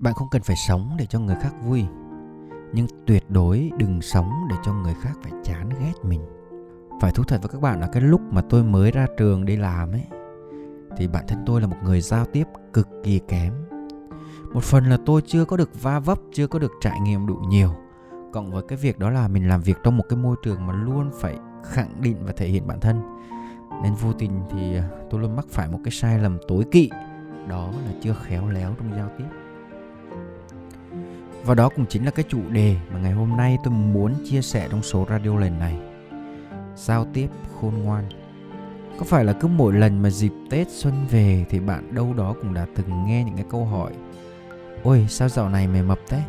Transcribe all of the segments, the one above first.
bạn không cần phải sống để cho người khác vui, nhưng tuyệt đối đừng sống để cho người khác phải chán ghét mình. Phải thú thật với các bạn là cái lúc mà tôi mới ra trường đi làm ấy, thì bản thân tôi là một người giao tiếp cực kỳ kém. Một phần là tôi chưa có được va vấp, chưa có được trải nghiệm đủ nhiều, cộng với cái việc đó là mình làm việc trong một cái môi trường mà luôn phải khẳng định và thể hiện bản thân. Nên vô tình thì à, tôi luôn mắc phải một cái sai lầm tối kỵ, đó là chưa khéo léo trong giao tiếp và đó cũng chính là cái chủ đề mà ngày hôm nay tôi muốn chia sẻ trong số radio lần này. Giao tiếp khôn ngoan. Có phải là cứ mỗi lần mà dịp tết xuân về thì bạn đâu đó cũng đã từng nghe những cái câu hỏi, ôi, sao dạo này mày mập thế?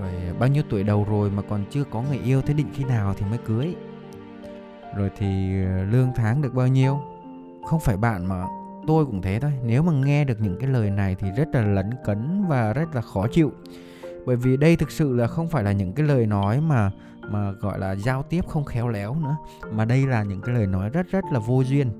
Rồi à, bao nhiêu tuổi đầu rồi mà còn chưa có người yêu, thế định khi nào thì mới cưới? Rồi thì à, lương tháng được bao nhiêu? Không phải bạn mà tôi cũng thế thôi. Nếu mà nghe được những cái lời này thì rất là lấn cấn và rất là khó chịu bởi vì đây thực sự là không phải là những cái lời nói mà mà gọi là giao tiếp không khéo léo nữa, mà đây là những cái lời nói rất rất là vô duyên.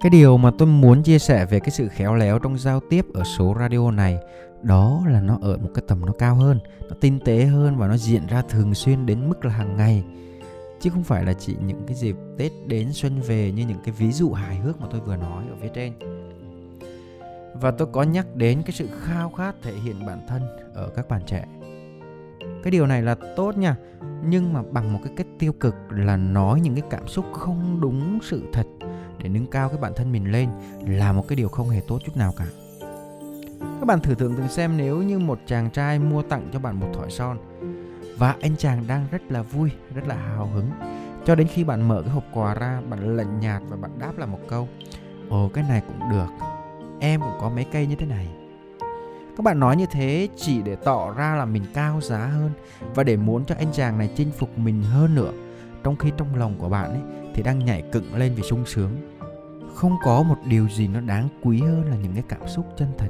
Cái điều mà tôi muốn chia sẻ về cái sự khéo léo trong giao tiếp ở số radio này, đó là nó ở một cái tầm nó cao hơn, nó tinh tế hơn và nó diễn ra thường xuyên đến mức là hàng ngày. Chứ không phải là chỉ những cái dịp tết đến xuân về như những cái ví dụ hài hước mà tôi vừa nói ở phía trên và tôi có nhắc đến cái sự khao khát thể hiện bản thân ở các bạn trẻ. Cái điều này là tốt nha, nhưng mà bằng một cái cách tiêu cực là nói những cái cảm xúc không đúng sự thật để nâng cao cái bản thân mình lên là một cái điều không hề tốt chút nào cả. Các bạn thử tưởng tượng xem nếu như một chàng trai mua tặng cho bạn một thỏi son và anh chàng đang rất là vui, rất là hào hứng. Cho đến khi bạn mở cái hộp quà ra, bạn lạnh nhạt và bạn đáp là một câu, ồ, cái này cũng được em cũng có mấy cây như thế này. Các bạn nói như thế chỉ để tỏ ra là mình cao giá hơn và để muốn cho anh chàng này chinh phục mình hơn nữa. Trong khi trong lòng của bạn ấy thì đang nhảy cựng lên vì sung sướng. Không có một điều gì nó đáng quý hơn là những cái cảm xúc chân thật.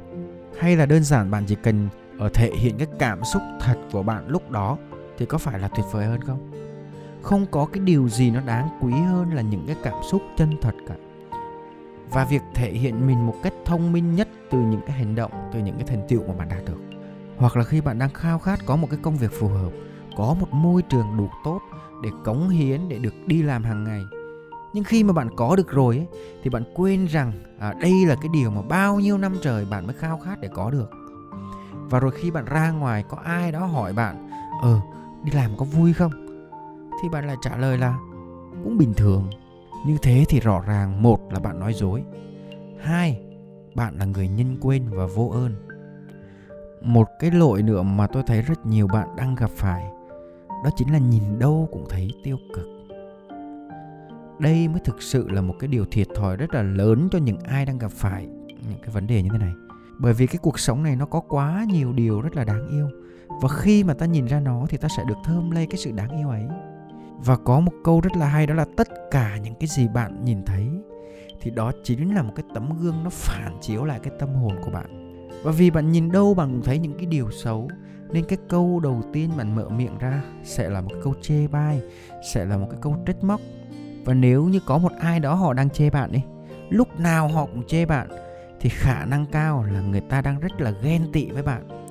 Hay là đơn giản bạn chỉ cần ở thể hiện cái cảm xúc thật của bạn lúc đó thì có phải là tuyệt vời hơn không? Không có cái điều gì nó đáng quý hơn là những cái cảm xúc chân thật cả và việc thể hiện mình một cách thông minh nhất từ những cái hành động từ những cái thành tựu mà bạn đạt được. Hoặc là khi bạn đang khao khát có một cái công việc phù hợp có một môi trường đủ tốt để cống hiến để được đi làm hàng ngày. Nhưng khi mà bạn có được rồi ấy, thì bạn quên rằng à, đây là cái điều mà bao nhiêu năm trời bạn mới khao khát để có được. Và rồi khi bạn ra ngoài có ai đó hỏi bạn ờ đi làm có vui không? Thì bạn lại trả lời là cũng bình thường như thế thì rõ ràng, một là bạn nói dối, hai, bạn là người nhân quên và vô ơn. Một cái lỗi nữa mà tôi thấy rất nhiều bạn đang gặp phải, đó chính là nhìn đâu cũng thấy tiêu cực. Đây mới thực sự là một cái điều thiệt thòi rất là lớn cho những ai đang gặp phải những cái vấn đề như thế này. Bởi vì cái cuộc sống này nó có quá nhiều điều rất là đáng yêu, và khi mà ta nhìn ra nó thì ta sẽ được thơm lây cái sự đáng yêu ấy và có một câu rất là hay, đó là tất cả những cái gì bạn nhìn thấy thì đó chính là một cái tấm gương nó phản chiếu lại cái tâm hồn của bạn. Và vì bạn nhìn đâu bạn cũng thấy những cái điều xấu, nên cái câu đầu tiên bạn mở miệng ra sẽ là một cái câu chê bai, sẽ là một cái câu trách móc. Và nếu như có một ai đó họ đang chê bạn đi lúc nào họ cũng chê bạn, thì khả năng cao là người ta đang rất là ghen tị với bạn.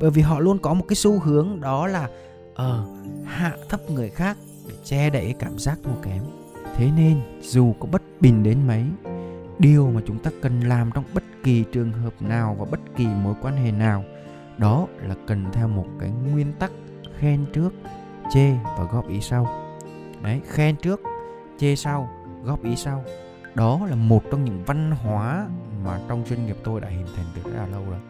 Bởi vì họ luôn có một cái xu hướng đó là ờ hạ thấp người khác để che đậy cảm giác thua kém. Thế nên, dù có bất bình đến mấy, điều mà chúng ta cần làm trong bất kỳ trường hợp nào và bất kỳ mối quan hệ nào, đó là cần theo một cái nguyên tắc khen trước, chê và góp ý sau. Đấy, khen trước, chê sau, góp ý sau. Đó là một trong những văn hóa mà trong doanh nghiệp tôi đã hình thành từ rất là lâu rồi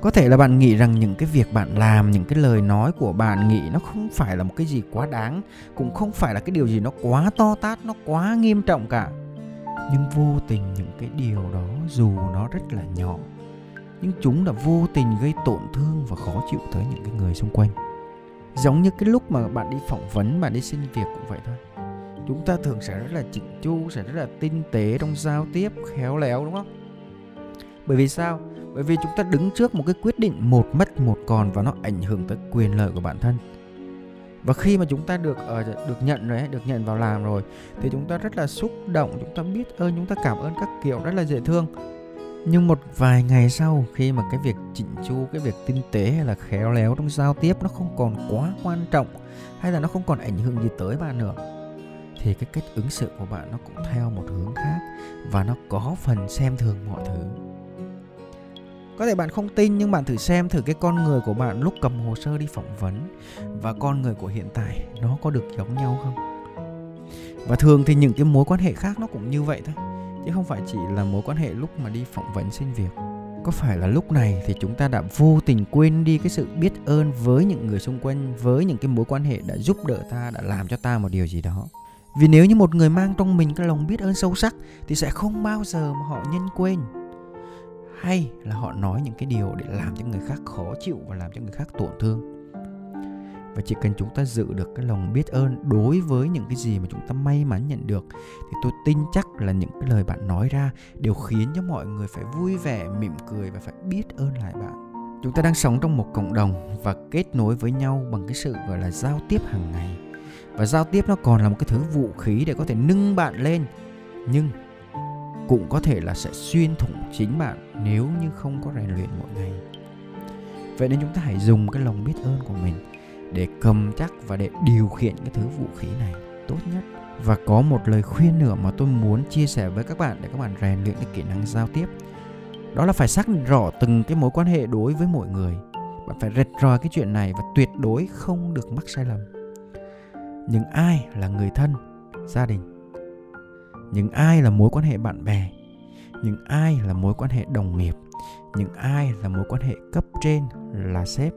có thể là bạn nghĩ rằng những cái việc bạn làm, những cái lời nói của bạn nghĩ nó không phải là một cái gì quá đáng, cũng không phải là cái điều gì nó quá to tát, nó quá nghiêm trọng cả. Nhưng vô tình những cái điều đó, dù nó rất là nhỏ, nhưng chúng đã vô tình gây tổn thương và khó chịu tới những cái người xung quanh. Giống như cái lúc mà bạn đi phỏng vấn, bạn đi xin việc cũng vậy thôi. Chúng ta thường sẽ rất là chỉnh chu, sẽ rất là tinh tế trong giao tiếp, khéo léo, đúng không? Bởi vì sao? Bởi vì chúng ta đứng trước một cái quyết định một mất một còn và nó ảnh hưởng tới quyền lợi của bản thân. Và khi mà chúng ta được uh, được nhận rồi được nhận vào làm rồi thì chúng ta rất là xúc động chúng ta biết ơn chúng ta cảm ơn các kiểu rất là dễ thương. Nhưng một vài ngày sau khi mà cái việc chỉnh chu cái việc tinh tế hay là khéo léo trong giao tiếp nó không còn quá quan trọng hay là nó không còn ảnh hưởng gì tới bạn nữa thì cái cách ứng xử của bạn nó cũng theo một hướng khác và nó có phần xem thường mọi thứ có thể bạn không tin nhưng bạn thử xem thử cái con người của bạn lúc cầm hồ sơ đi phỏng vấn và con người của hiện tại nó có được giống nhau không? Và thường thì những cái mối quan hệ khác nó cũng như vậy thôi, chứ không phải chỉ là mối quan hệ lúc mà đi phỏng vấn xin việc. Có phải là lúc này thì chúng ta đã vô tình quên đi cái sự biết ơn với những người xung quanh, với những cái mối quan hệ đã giúp đỡ ta, đã làm cho ta một điều gì đó? Vì nếu như một người mang trong mình cái lòng biết ơn sâu sắc thì sẽ không bao giờ mà họ nhân quên hay là họ nói những cái điều để làm cho người khác khó chịu và làm cho người khác tổn thương. Và chỉ cần chúng ta giữ được cái lòng biết ơn đối với những cái gì mà chúng ta may mắn nhận được, thì tôi tin chắc là những cái lời bạn nói ra đều khiến cho mọi người phải vui vẻ, mỉm cười và phải biết ơn lại bạn. Chúng ta đang sống trong một cộng đồng và kết nối với nhau bằng cái sự gọi là giao tiếp hàng ngày. Và giao tiếp nó còn là một cái thứ vũ khí để có thể nâng bạn lên. Nhưng cũng có thể là sẽ xuyên thủng chính bạn nếu như không có rèn luyện mỗi ngày. Vậy nên chúng ta hãy dùng cái lòng biết ơn của mình để cầm chắc và để điều khiển cái thứ vũ khí này tốt nhất. Và có một lời khuyên nữa mà tôi muốn chia sẻ với các bạn để các bạn rèn luyện cái kỹ năng giao tiếp. Đó là phải xác định rõ từng cái mối quan hệ đối với mỗi người. Bạn phải rệt ròi cái chuyện này và tuyệt đối không được mắc sai lầm. Những ai là người thân, gia đình những ai là mối quan hệ bạn bè? Những ai là mối quan hệ đồng nghiệp? Những ai là mối quan hệ cấp trên là sếp?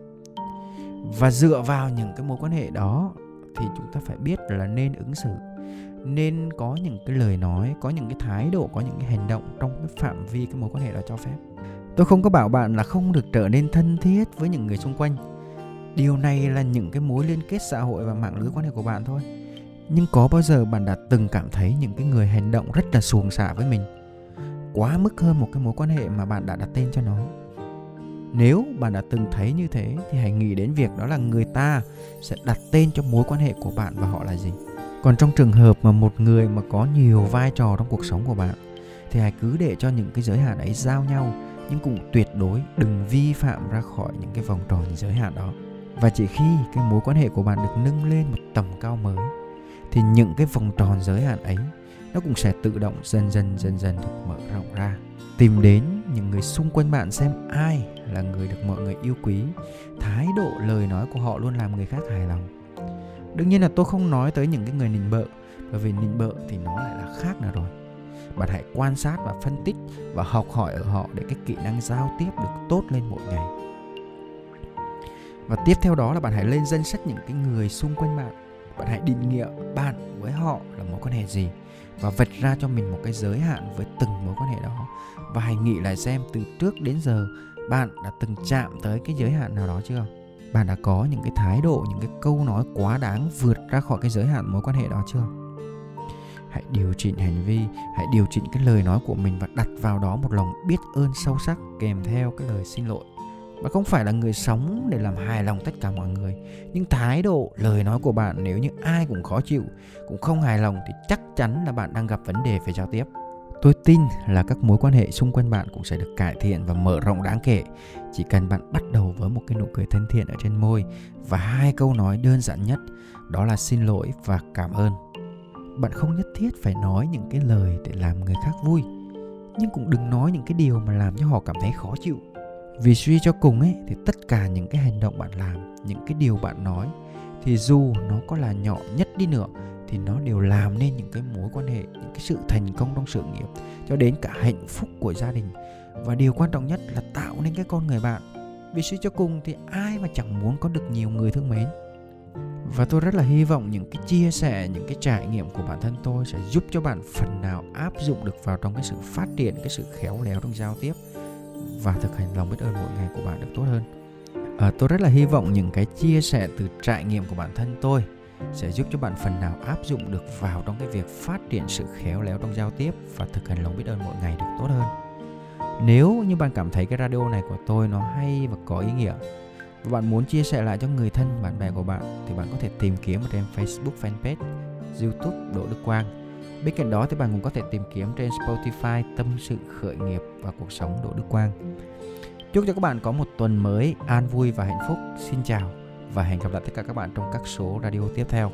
Và dựa vào những cái mối quan hệ đó thì chúng ta phải biết là nên ứng xử, nên có những cái lời nói, có những cái thái độ, có những cái hành động trong cái phạm vi cái mối quan hệ đó cho phép. Tôi không có bảo bạn là không được trở nên thân thiết với những người xung quanh. Điều này là những cái mối liên kết xã hội và mạng lưới quan hệ của bạn thôi nhưng có bao giờ bạn đã từng cảm thấy những cái người hành động rất là xuồng xả với mình? Quá mức hơn một cái mối quan hệ mà bạn đã đặt tên cho nó. Nếu bạn đã từng thấy như thế, thì hãy nghĩ đến việc đó là người ta sẽ đặt tên cho mối quan hệ của bạn và họ là gì. Còn trong trường hợp mà một người mà có nhiều vai trò trong cuộc sống của bạn, thì hãy cứ để cho những cái giới hạn ấy giao nhau, nhưng cũng tuyệt đối đừng vi phạm ra khỏi những cái vòng tròn giới hạn đó. Và chỉ khi cái mối quan hệ của bạn được nâng lên một tầm cao mới thì những cái vòng tròn giới hạn ấy, nó cũng sẽ tự động dần dần dần dần được mở rộng ra. Tìm đến những người xung quanh bạn xem ai là người được mọi người yêu quý, thái độ, lời nói của họ luôn làm người khác hài lòng. Đương nhiên là tôi không nói tới những cái người nịnh bợ, bởi vì nịnh bợ thì nó lại là khác nữa rồi. Bạn hãy quan sát và phân tích và học hỏi ở họ để cái kỹ năng giao tiếp được tốt lên mỗi ngày. Và tiếp theo đó là bạn hãy lên danh sách những cái người xung quanh bạn bạn hãy định nghĩa bạn với họ là mối quan hệ gì và vạch ra cho mình một cái giới hạn với từng mối quan hệ đó. Và hãy nghĩ lại xem, từ trước đến giờ, bạn đã từng chạm tới cái giới hạn nào đó chưa? Bạn đã có những cái thái độ, những cái câu nói quá đáng vượt ra khỏi cái giới hạn mối quan hệ đó chưa? Hãy điều chỉnh hành vi, hãy điều chỉnh cái lời nói của mình và đặt vào đó một lòng biết ơn sâu sắc kèm theo cái lời xin lỗi bạn không phải là người sống để làm hài lòng tất cả mọi người. Nhưng thái độ, lời nói của bạn nếu như ai cũng khó chịu, cũng không hài lòng thì chắc chắn là bạn đang gặp vấn đề về giao tiếp. Tôi tin là các mối quan hệ xung quanh bạn cũng sẽ được cải thiện và mở rộng đáng kể. Chỉ cần bạn bắt đầu với một cái nụ cười thân thiện ở trên môi và hai câu nói đơn giản nhất, đó là xin lỗi và cảm ơn. Bạn không nhất thiết phải nói những cái lời để làm người khác vui, nhưng cũng đừng nói những cái điều mà làm cho họ cảm thấy khó chịu vì suy cho cùng ấy, thì tất cả những cái hành động bạn làm, những cái điều bạn nói, thì dù nó có là nhỏ nhất đi nữa, thì nó đều làm nên những cái mối quan hệ, những cái sự thành công trong sự nghiệp, cho đến cả hạnh phúc của gia đình. Và điều quan trọng nhất là tạo nên cái con người bạn. Vì suy cho cùng thì ai mà chẳng muốn có được nhiều người thương mến. Và tôi rất là hy vọng những cái chia sẻ, những cái trải nghiệm của bản thân tôi sẽ giúp cho bạn phần nào áp dụng được vào trong cái sự phát triển, cái sự khéo léo trong giao tiếp và thực hành lòng biết ơn mỗi ngày của bạn được tốt hơn. À, tôi rất là hy vọng những cái chia sẻ từ trải nghiệm của bản thân tôi sẽ giúp cho bạn phần nào áp dụng được vào trong cái việc phát triển sự khéo léo trong giao tiếp và thực hành lòng biết ơn mỗi ngày được tốt hơn. Nếu như bạn cảm thấy cái radio này của tôi nó hay và có ý nghĩa và bạn muốn chia sẻ lại cho người thân bạn bè của bạn thì bạn có thể tìm kiếm ở trên Facebook fanpage YouTube Đỗ Đức Quang. Bên cạnh đó thì bạn cũng có thể tìm kiếm trên Spotify Tâm sự khởi nghiệp và cuộc sống Đỗ Đức Quang. Chúc cho các bạn có một tuần mới an vui và hạnh phúc. Xin chào và hẹn gặp lại tất cả các bạn trong các số radio tiếp theo.